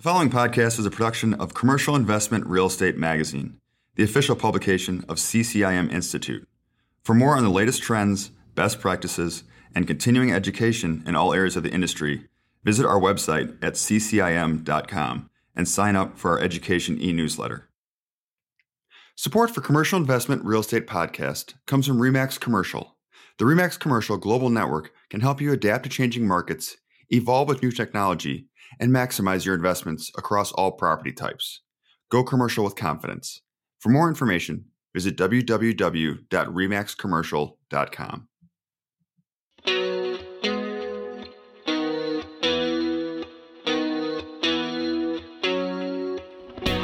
The following podcast is a production of Commercial Investment Real Estate Magazine, the official publication of CCIM Institute. For more on the latest trends, best practices, and continuing education in all areas of the industry, visit our website at ccim.com and sign up for our education e newsletter. Support for Commercial Investment Real Estate Podcast comes from REMAX Commercial. The REMAX Commercial Global Network can help you adapt to changing markets, evolve with new technology, and maximize your investments across all property types. Go commercial with confidence. For more information, visit www.remaxcommercial.com.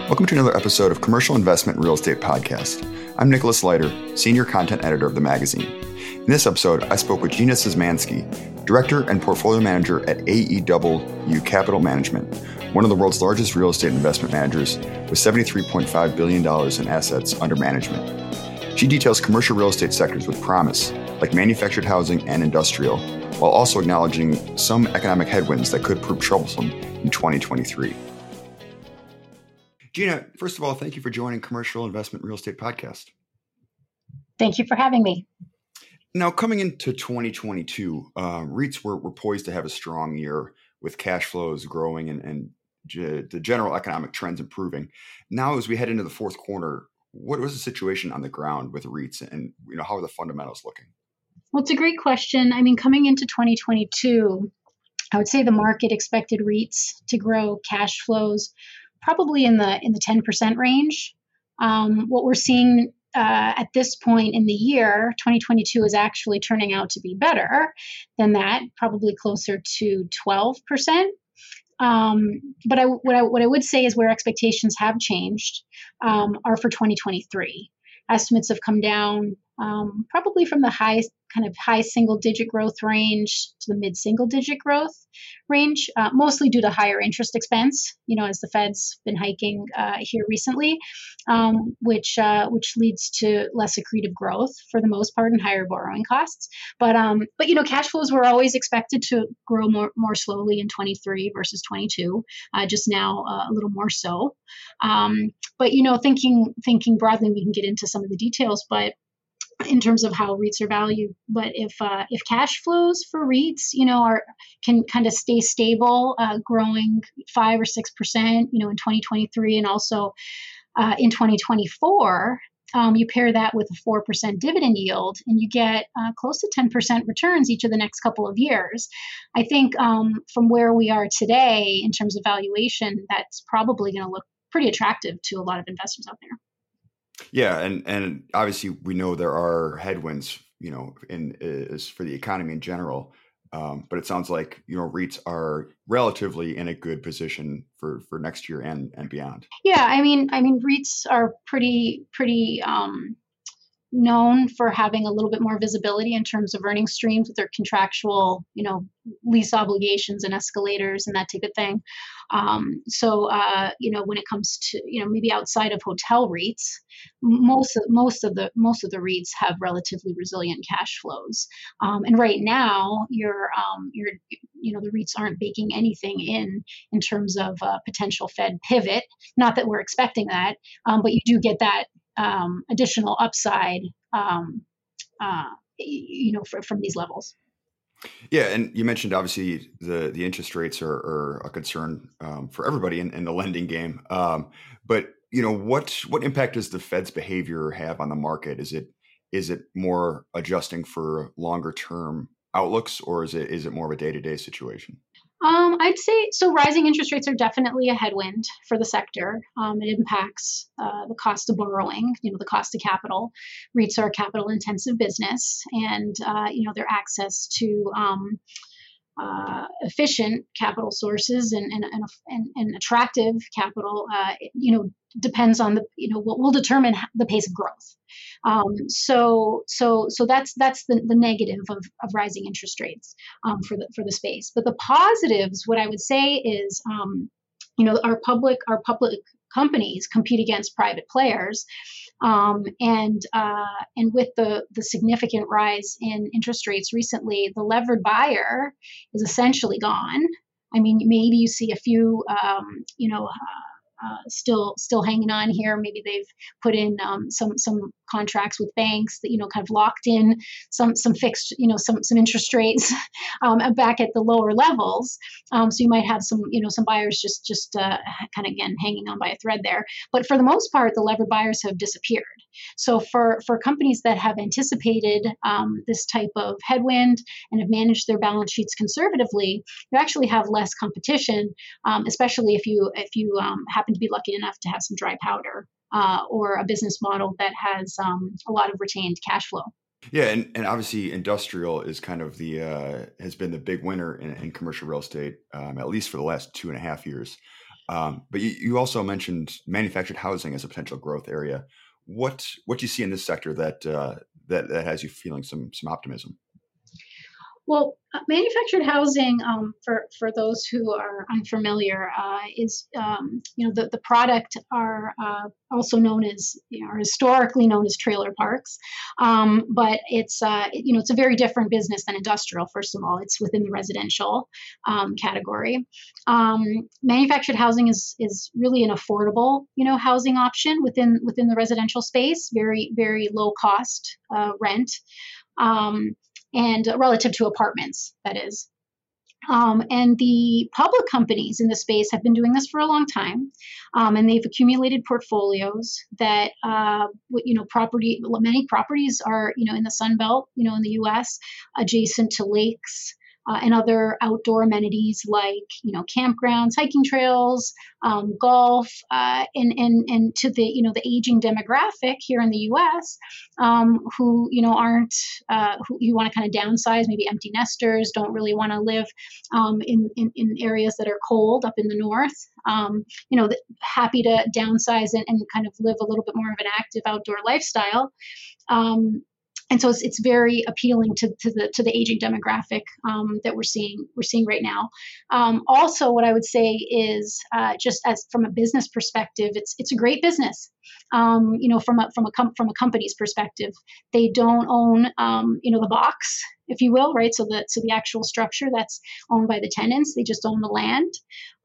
Welcome to another episode of Commercial Investment Real Estate Podcast. I'm Nicholas Leiter, Senior Content Editor of the magazine. In this episode, I spoke with Gina Szymanski, Director and Portfolio Manager at AEW Capital Management, one of the world's largest real estate investment managers with $73.5 billion in assets under management. She details commercial real estate sectors with promise, like manufactured housing and industrial, while also acknowledging some economic headwinds that could prove troublesome in 2023. Gina, first of all, thank you for joining Commercial Investment Real Estate Podcast. Thank you for having me. Now, coming into 2022, uh, REITs were, were poised to have a strong year with cash flows growing and, and the general economic trends improving. Now, as we head into the fourth quarter, what was the situation on the ground with REITs, and you know how are the fundamentals looking? Well, it's a great question. I mean, coming into 2022, I would say the market expected REITs to grow cash flows probably in the in the 10% range. Um, what we're seeing uh, at this point in the year, 2022 is actually turning out to be better than that, probably closer to 12%. Um, but I, what, I, what I would say is where expectations have changed um, are for 2023. Estimates have come down um, probably from the high kind of high single digit growth range to the mid single digit growth range, uh, mostly due to higher interest expense. You know, as the Fed's been hiking uh, here recently, um, which uh, which leads to less accretive growth for the most part and higher borrowing costs. But um, but you know, cash flows were always expected to grow more more slowly in 23 versus 22. Uh, just now uh, a little more so. Um, but you know, thinking thinking broadly, we can get into some of the details, but in terms of how REITs are valued. But if uh, if cash flows for REITs, you know, are can kind of stay stable, uh, growing five or six percent, you know, in 2023 and also uh, in 2024. Um, you pair that with a 4% dividend yield and you get uh, close to 10% returns each of the next couple of years. I think um, from where we are today in terms of valuation, that's probably going to look pretty attractive to a lot of investors out there. Yeah, and and obviously we know there are headwinds, you know, in is for the economy in general. Um, but it sounds like you know REITs are relatively in a good position for for next year and and beyond. Yeah, I mean, I mean REITs are pretty pretty um, known for having a little bit more visibility in terms of earning streams with their contractual, you know, lease obligations and escalators and that type of thing. Um, so, uh, you know, when it comes to, you know, maybe outside of hotel REITs, most of, most of the most of the REITs have relatively resilient cash flows. Um, and right now, you're, um, you're, you know, the REITs aren't baking anything in in terms of uh, potential Fed pivot. Not that we're expecting that, um, but you do get that um, additional upside, um, uh, you know, for, from these levels. Yeah, and you mentioned obviously the the interest rates are, are a concern um, for everybody in, in, the lending game. Um, but you know, what what impact does the Fed's behavior have on the market? Is it is it more adjusting for longer term outlooks, or is it is it more of a day to day situation? Um, I'd say so. Rising interest rates are definitely a headwind for the sector. Um, it impacts uh, the cost of borrowing, you know, the cost of capital. REITs are a capital intensive business, and uh, you know their access to um, uh, efficient capital sources and and, and, and attractive capital, uh, you know, depends on the you know what will determine the pace of growth. Um, so so so that's that's the, the negative of, of rising interest rates um, for the for the space. But the positives, what I would say is, um, you know, our public our public companies compete against private players. Um, and uh, and with the the significant rise in interest rates recently, the levered buyer is essentially gone. I mean, maybe you see a few, um, you know, uh, uh, still still hanging on here. Maybe they've put in um, some some contracts with banks that you know kind of locked in some some fixed you know some some interest rates um, back at the lower levels. Um, so you might have some you know some buyers just just uh, kind of again hanging on by a thread there. But for the most part, the levered buyers have disappeared. So for for companies that have anticipated um, this type of headwind and have managed their balance sheets conservatively, you actually have less competition, um, especially if you if you um, happen to be lucky enough to have some dry powder uh, or a business model that has um, a lot of retained cash flow. Yeah, and, and obviously industrial is kind of the uh, has been the big winner in, in commercial real estate, um, at least for the last two and a half years. Um, but you, you, also mentioned manufactured housing as a potential growth area. What what do you see in this sector that uh, that that has you feeling some some optimism? Well, uh, manufactured housing, um, for for those who are unfamiliar, uh, is um, you know the the product are uh, also known as you know, are historically known as trailer parks, um, but it's uh, you know it's a very different business than industrial. First of all, it's within the residential um, category. Um, manufactured housing is is really an affordable you know housing option within within the residential space. Very very low cost uh, rent. Um, and relative to apartments, that is. Um, and the public companies in the space have been doing this for a long time, um, and they've accumulated portfolios that, uh, you know, property. Many properties are, you know, in the Sun Belt, you know, in the U.S., adjacent to lakes, uh, and other outdoor amenities like you know campgrounds, hiking trails, um, golf, uh, and and and to the you know the aging demographic here in the U.S. Um, who you know aren't uh, who you want to kind of downsize, maybe empty nesters, don't really want to live um, in, in, in areas that are cold up in the north. Um, you know, happy to downsize and, and kind of live a little bit more of an active outdoor lifestyle. And so it's, it's very appealing to, to the to the aging demographic um, that we're seeing we're seeing right now. Um, also, what I would say is uh, just as from a business perspective, it's it's a great business. Um, you know, from a from a com- from a company's perspective, they don't own um, you know the box if you will, right? So the so the actual structure that's owned by the tenants, they just own the land.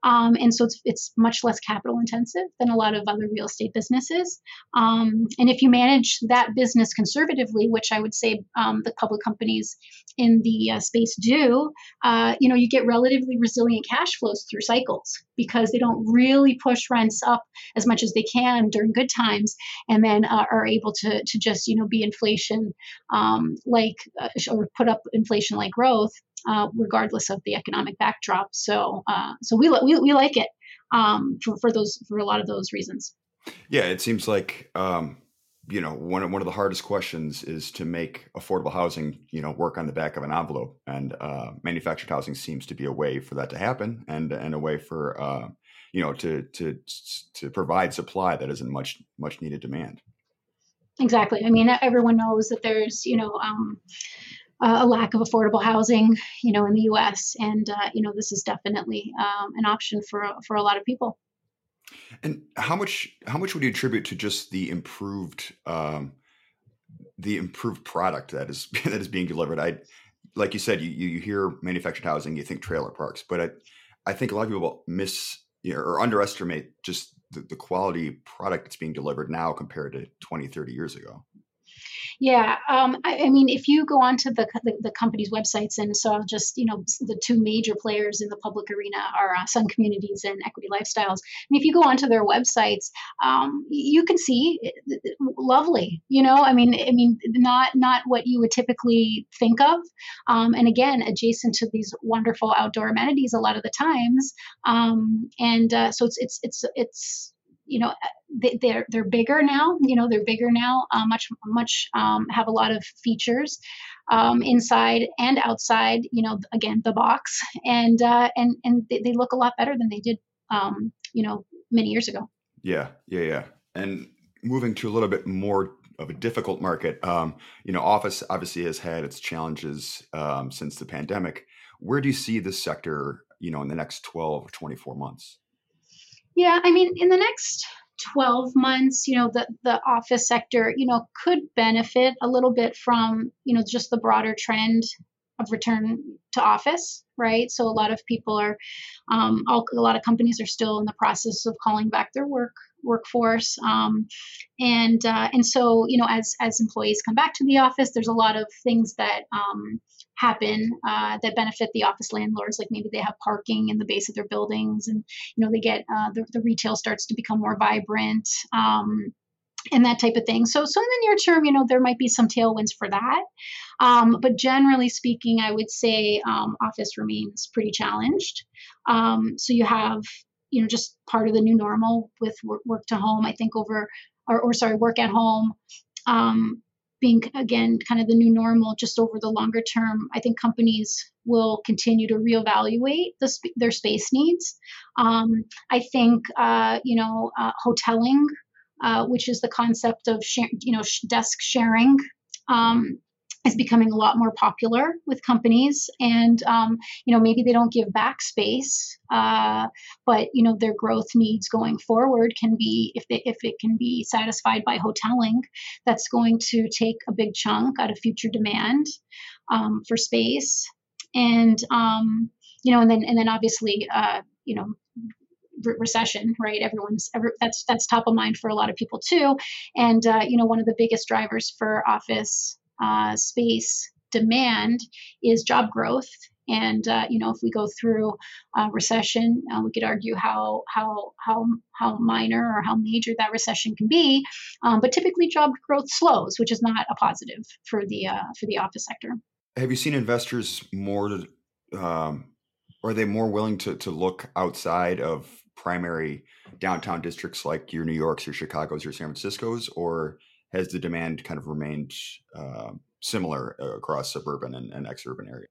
Um, and so it's, it's much less capital intensive than a lot of other real estate businesses. Um, and if you manage that business conservatively, which I would say um, the public companies in the uh, space do, uh, you know, you get relatively resilient cash flows through cycles because they don't really push rents up as much as they can during good times, and then uh, are able to to just you know be inflation um, like uh, or put up inflation like growth uh, regardless of the economic backdrop. So, uh, so we, we, we like it um, for, for those for a lot of those reasons. Yeah, it seems like um, you know one of one of the hardest questions is to make affordable housing you know work on the back of an envelope, and uh, manufactured housing seems to be a way for that to happen, and and a way for uh, you know to to to provide supply that isn't much much needed demand. Exactly. I mean, everyone knows that there's you know. Um, uh, a lack of affordable housing, you know, in the U.S. And uh, you know, this is definitely um, an option for for a lot of people. And how much how much would you attribute to just the improved um, the improved product that is that is being delivered? I like you said, you you hear manufactured housing, you think trailer parks, but I I think a lot of people miss you know, or underestimate just the, the quality product that's being delivered now compared to 20, 30 years ago. Yeah, um, I, I, mean, if you go onto the, the, the company's websites, and so I'll just you know the two major players in the public arena are uh, Sun Communities and Equity Lifestyles, and if you go onto their websites, um, you can see lovely. You know, I mean, I mean, not not what you would typically think of, um, and again, adjacent to these wonderful outdoor amenities a lot of the times, um, and uh, so it's it's it's it's you know they're they're bigger now. You know they're bigger now. Uh, much much um, have a lot of features um, inside and outside. You know again the box and uh, and and they, they, look a lot better than they did. Um, you know many years ago. Yeah, yeah, yeah. And moving to a little bit more of a difficult market. Um, you know, office obviously has had its challenges um, since the pandemic. Where do you see this sector, you know, in the next 12 or 24 months? Yeah, I mean, in the next 12 months, you know, the, the office sector, you know, could benefit a little bit from, you know, just the broader trend of return to office, right? So a lot of people are, um, all, a lot of companies are still in the process of calling back their work workforce, um, and uh, and so you know as as employees come back to the office, there's a lot of things that um, happen uh, that benefit the office landlords. Like maybe they have parking in the base of their buildings, and you know they get uh, the, the retail starts to become more vibrant. Um, and that type of thing. So, so in the near term, you know, there might be some tailwinds for that. Um, but generally speaking, I would say um, office remains pretty challenged. Um, so you have, you know, just part of the new normal with work, work to home. I think over, or, or sorry, work at home um, being again kind of the new normal. Just over the longer term, I think companies will continue to reevaluate the, their space needs. Um, I think, uh, you know, uh, hoteling uh, which is the concept of share, you know desk sharing. Um, is becoming a lot more popular with companies and um, you know maybe they don't give back space uh, but you know their growth needs going forward can be if, they, if it can be satisfied by hoteling that's going to take a big chunk out of future demand um, for space and um, you know and then and then obviously uh, you know recession, right? Everyone's every, that's that's top of mind for a lot of people too. And uh, you know, one of the biggest drivers for office uh, space demand is job growth. And uh, you know, if we go through recession, uh, we could argue how how how how minor or how major that recession can be. Um, but typically, job growth slows, which is not a positive for the uh, for the office sector. Have you seen investors more um, are they more willing to to look outside of primary downtown districts like your New Yorks, your Chicago's, your San Francisco's, or has the demand kind of remained uh, similar uh, across suburban and, and exurban areas?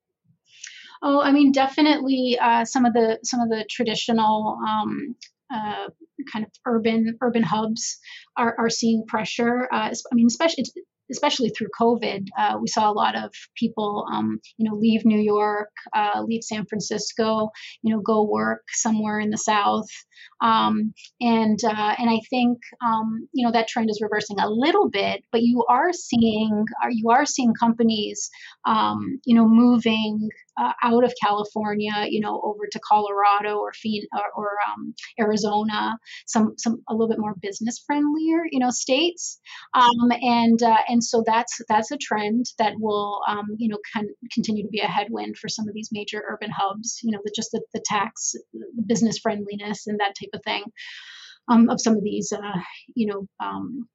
Oh, I mean, definitely uh, some of the some of the traditional um, uh, kind of urban urban hubs are, are seeing pressure. Uh, I mean, especially especially through COVID, uh, we saw a lot of people, um, you know, leave New York, uh, leave San Francisco, you know, go work somewhere in the South, um, and uh, and I think um, you know that trend is reversing a little bit, but you are seeing, you are seeing companies, um, you know, moving uh, out of California, you know, over to Colorado or or, or um, Arizona, some some a little bit more business friendlier, you know, states, um, and uh, and so that's that's a trend that will um, you know con- continue to be a headwind for some of these major urban hubs. You know, the, just the, the tax, the business friendliness, and that type of thing. Um, of some of these, uh, you know, um,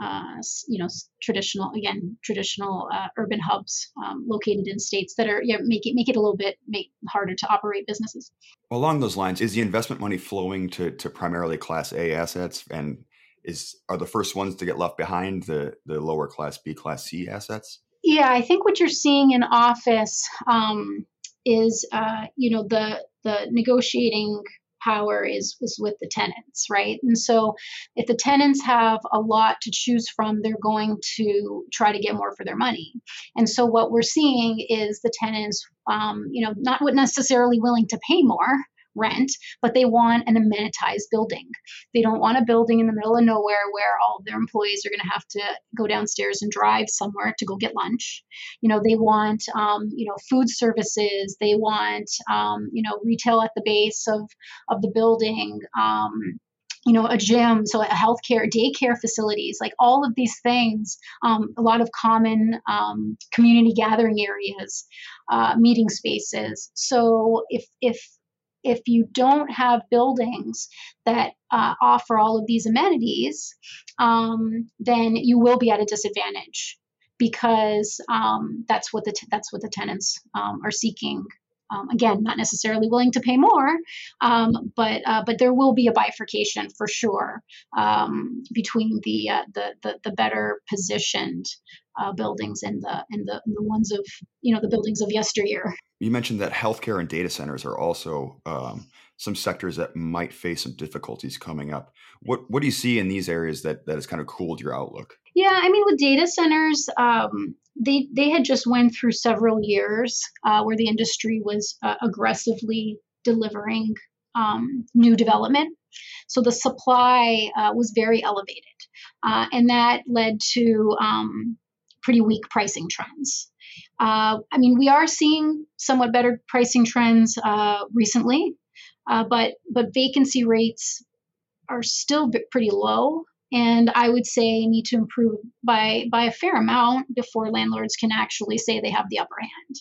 uh, you know, traditional again, traditional uh, urban hubs um, located in states that are yeah, make it make it a little bit make harder to operate businesses. Along those lines, is the investment money flowing to to primarily Class A assets, and is are the first ones to get left behind the the lower Class B, Class C assets? Yeah, I think what you're seeing in office um, is uh, you know the the negotiating power is is with the tenants, right? And so if the tenants have a lot to choose from, they're going to try to get more for their money. And so what we're seeing is the tenants, um, you know, not necessarily willing to pay more, rent, but they want an amenitized building. They don't want a building in the middle of nowhere where all their employees are going to have to go downstairs and drive somewhere to go get lunch. You know, they want, um, you know, food services. They want, um, you know, retail at the base of of the building. Um, you know, a gym, so a healthcare, daycare facilities, like all of these things, um, a lot of common um, community gathering areas, uh, meeting spaces. So if if if you don't have buildings that uh, offer all of these amenities, um, then you will be at a disadvantage because um, that's what the t- that's what the tenants um, are seeking. Um, again, not necessarily willing to pay more, um, but uh, but there will be a bifurcation for sure um, between the, uh, the, the the better positioned uh, buildings and the and the, and the ones of you know the buildings of yesteryear. You mentioned that healthcare and data centers are also um, some sectors that might face some difficulties coming up. What what do you see in these areas that that has kind of cooled your outlook? Yeah, I mean, with data centers, um, they they had just went through several years uh, where the industry was uh, aggressively delivering um, new development. So the supply uh, was very elevated, uh, and that led to um, pretty weak pricing trends. Uh, I mean, we are seeing somewhat better pricing trends uh, recently, uh, but but vacancy rates are still pretty low and I would say need to improve by by a fair amount before landlords can actually say they have the upper hand.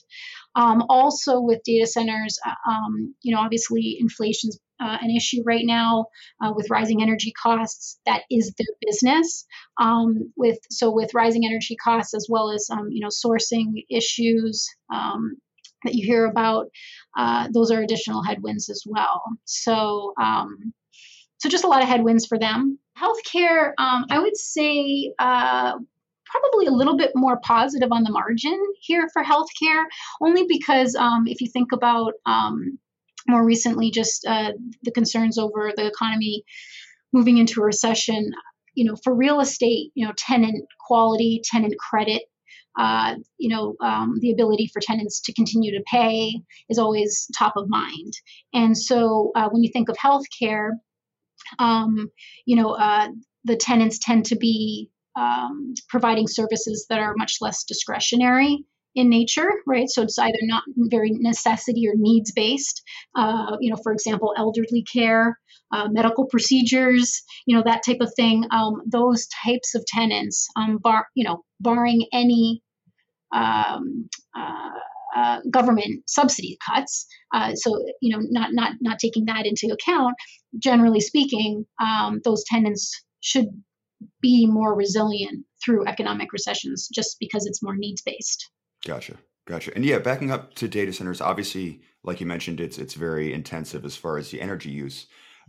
Um, also, with data centers, uh, um, you know, obviously inflation's uh, an issue right now uh, with rising energy costs. That is their business. Um, with so with rising energy costs as well as um, you know sourcing issues um, that you hear about, uh, those are additional headwinds as well. So um, so just a lot of headwinds for them. Healthcare, um, I would say uh, probably a little bit more positive on the margin here for healthcare, only because um, if you think about um, more recently just uh, the concerns over the economy moving into a recession, you know, for real estate, you know, tenant quality, tenant credit. Uh, you know, um, the ability for tenants to continue to pay is always top of mind. And so, uh, when you think of healthcare, um, you know, uh, the tenants tend to be um, providing services that are much less discretionary in nature, right? So it's either not very necessity or needs based. Uh, you know, for example, elderly care, uh, medical procedures, you know, that type of thing. Um, those types of tenants, um, bar, you know, barring any um, uh, uh, government subsidy cuts. Uh, so you know, not not not taking that into account. Generally speaking, um, those tenants should be more resilient through economic recessions, just because it's more needs based. Gotcha, gotcha. And yeah, backing up to data centers, obviously, like you mentioned, it's it's very intensive as far as the energy use.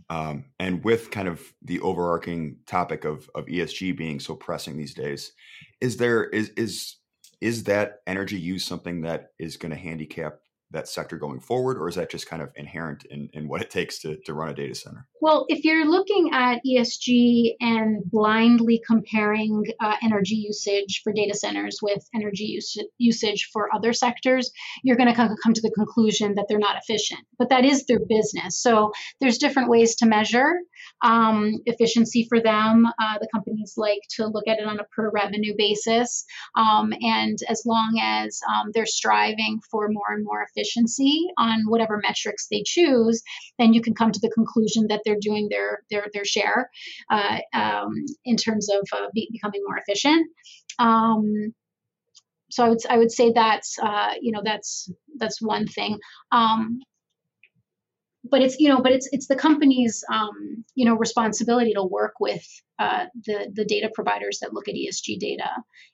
Um, and with kind of the overarching topic of of ESG being so pressing these days, is there is is is that energy use something that is going to handicap that sector going forward, or is that just kind of inherent in, in what it takes to, to run a data center? Well, if you're looking at ESG and blindly comparing uh, energy usage for data centers with energy usage for other sectors, you're going to come to the conclusion that they're not efficient. But that is their business. So there's different ways to measure um, efficiency for them. Uh, the companies like to look at it on a per revenue basis. Um, and as long as um, they're striving for more and more efficiency on whatever metrics they choose, then you can come to the conclusion that they're doing their their their share uh, um, in terms of uh, be- becoming more efficient. Um, so I would I would say that's uh, you know that's that's one thing. Um, but it's you know but it's it's the company's um, you know responsibility to work with uh, the the data providers that look at ESG data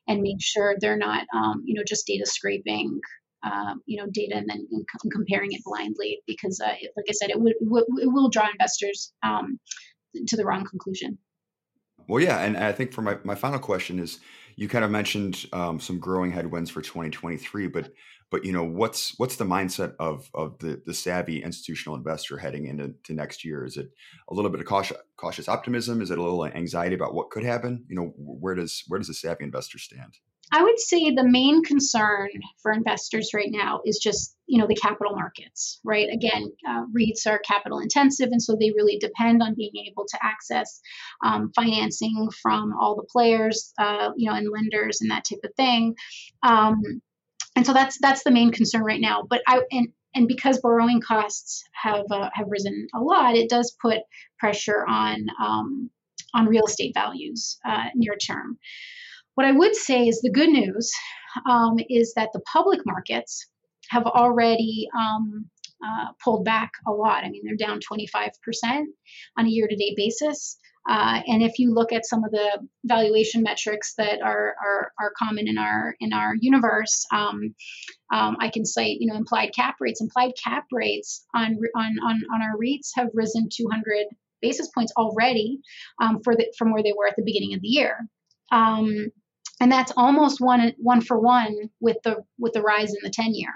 and make sure they're not um, you know just data scraping um, you know data and then comparing it blindly because uh, like I said it, would, it will draw investors um, to the wrong conclusion. Well, yeah, and I think for my, my final question is, you kind of mentioned um, some growing headwinds for 2023, but but you know what's what's the mindset of of the the savvy institutional investor heading into to next year? Is it a little bit of cautious cautious optimism? Is it a little anxiety about what could happen? You know, where does where does the savvy investor stand? I would say the main concern for investors right now is just you know the capital markets, right? Again, uh, REITs are capital intensive, and so they really depend on being able to access um, financing from all the players, uh, you know, and lenders and that type of thing. Um, and so that's that's the main concern right now. But I and and because borrowing costs have uh, have risen a lot, it does put pressure on um, on real estate values uh, near term. What I would say is the good news um, is that the public markets have already um, uh, pulled back a lot. I mean, they're down 25% on a year to date basis. Uh, and if you look at some of the valuation metrics that are, are, are common in our in our universe, um, um, I can cite you know implied cap rates. Implied cap rates on on on, on our REITs have risen 200 basis points already um, for the, from where they were at the beginning of the year. And that's almost one one for one with the with the rise in the 10 year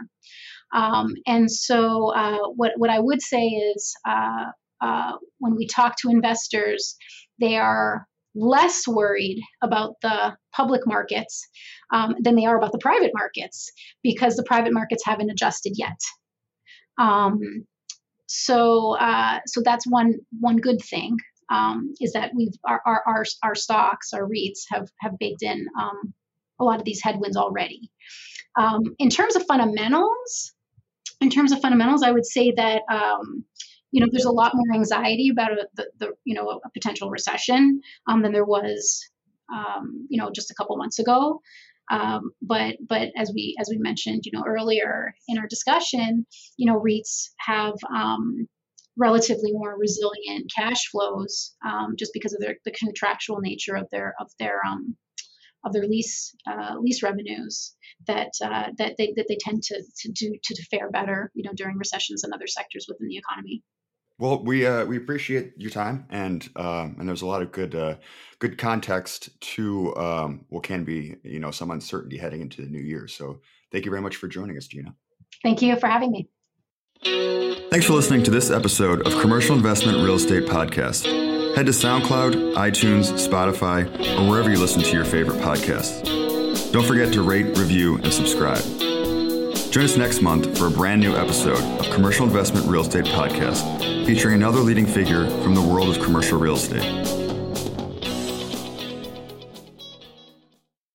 um, and so uh, what what I would say is uh, uh, when we talk to investors, they are less worried about the public markets um, than they are about the private markets because the private markets haven't adjusted yet. Um, so uh, so that's one one good thing um, is that we've our, our, our, our, stocks, our REITs have, have baked in um, a lot of these headwinds already. Um, in terms of fundamentals, in terms of fundamentals, I would say that um, you know there's a lot more anxiety about a, the, the you know a potential recession um, than there was um, you know just a couple months ago. Um, but but as we as we mentioned you know earlier in our discussion, you know REITs have um, relatively more resilient cash flows um, just because of their the contractual nature of their of their um, of their lease uh, lease revenues that uh, that they that they tend to to do to fare better you know during recessions and other sectors within the economy. Well, we uh, we appreciate your time, and um, and there's a lot of good uh, good context to um, what can be you know some uncertainty heading into the new year. So thank you very much for joining us, Gina. Thank you for having me. Thanks for listening to this episode of Commercial Investment Real Estate Podcast. Head to SoundCloud, iTunes, Spotify, or wherever you listen to your favorite podcasts. Don't forget to rate, review, and subscribe. Join us next month for a brand new episode of Commercial Investment Real Estate Podcast featuring another leading figure from the world of commercial real estate.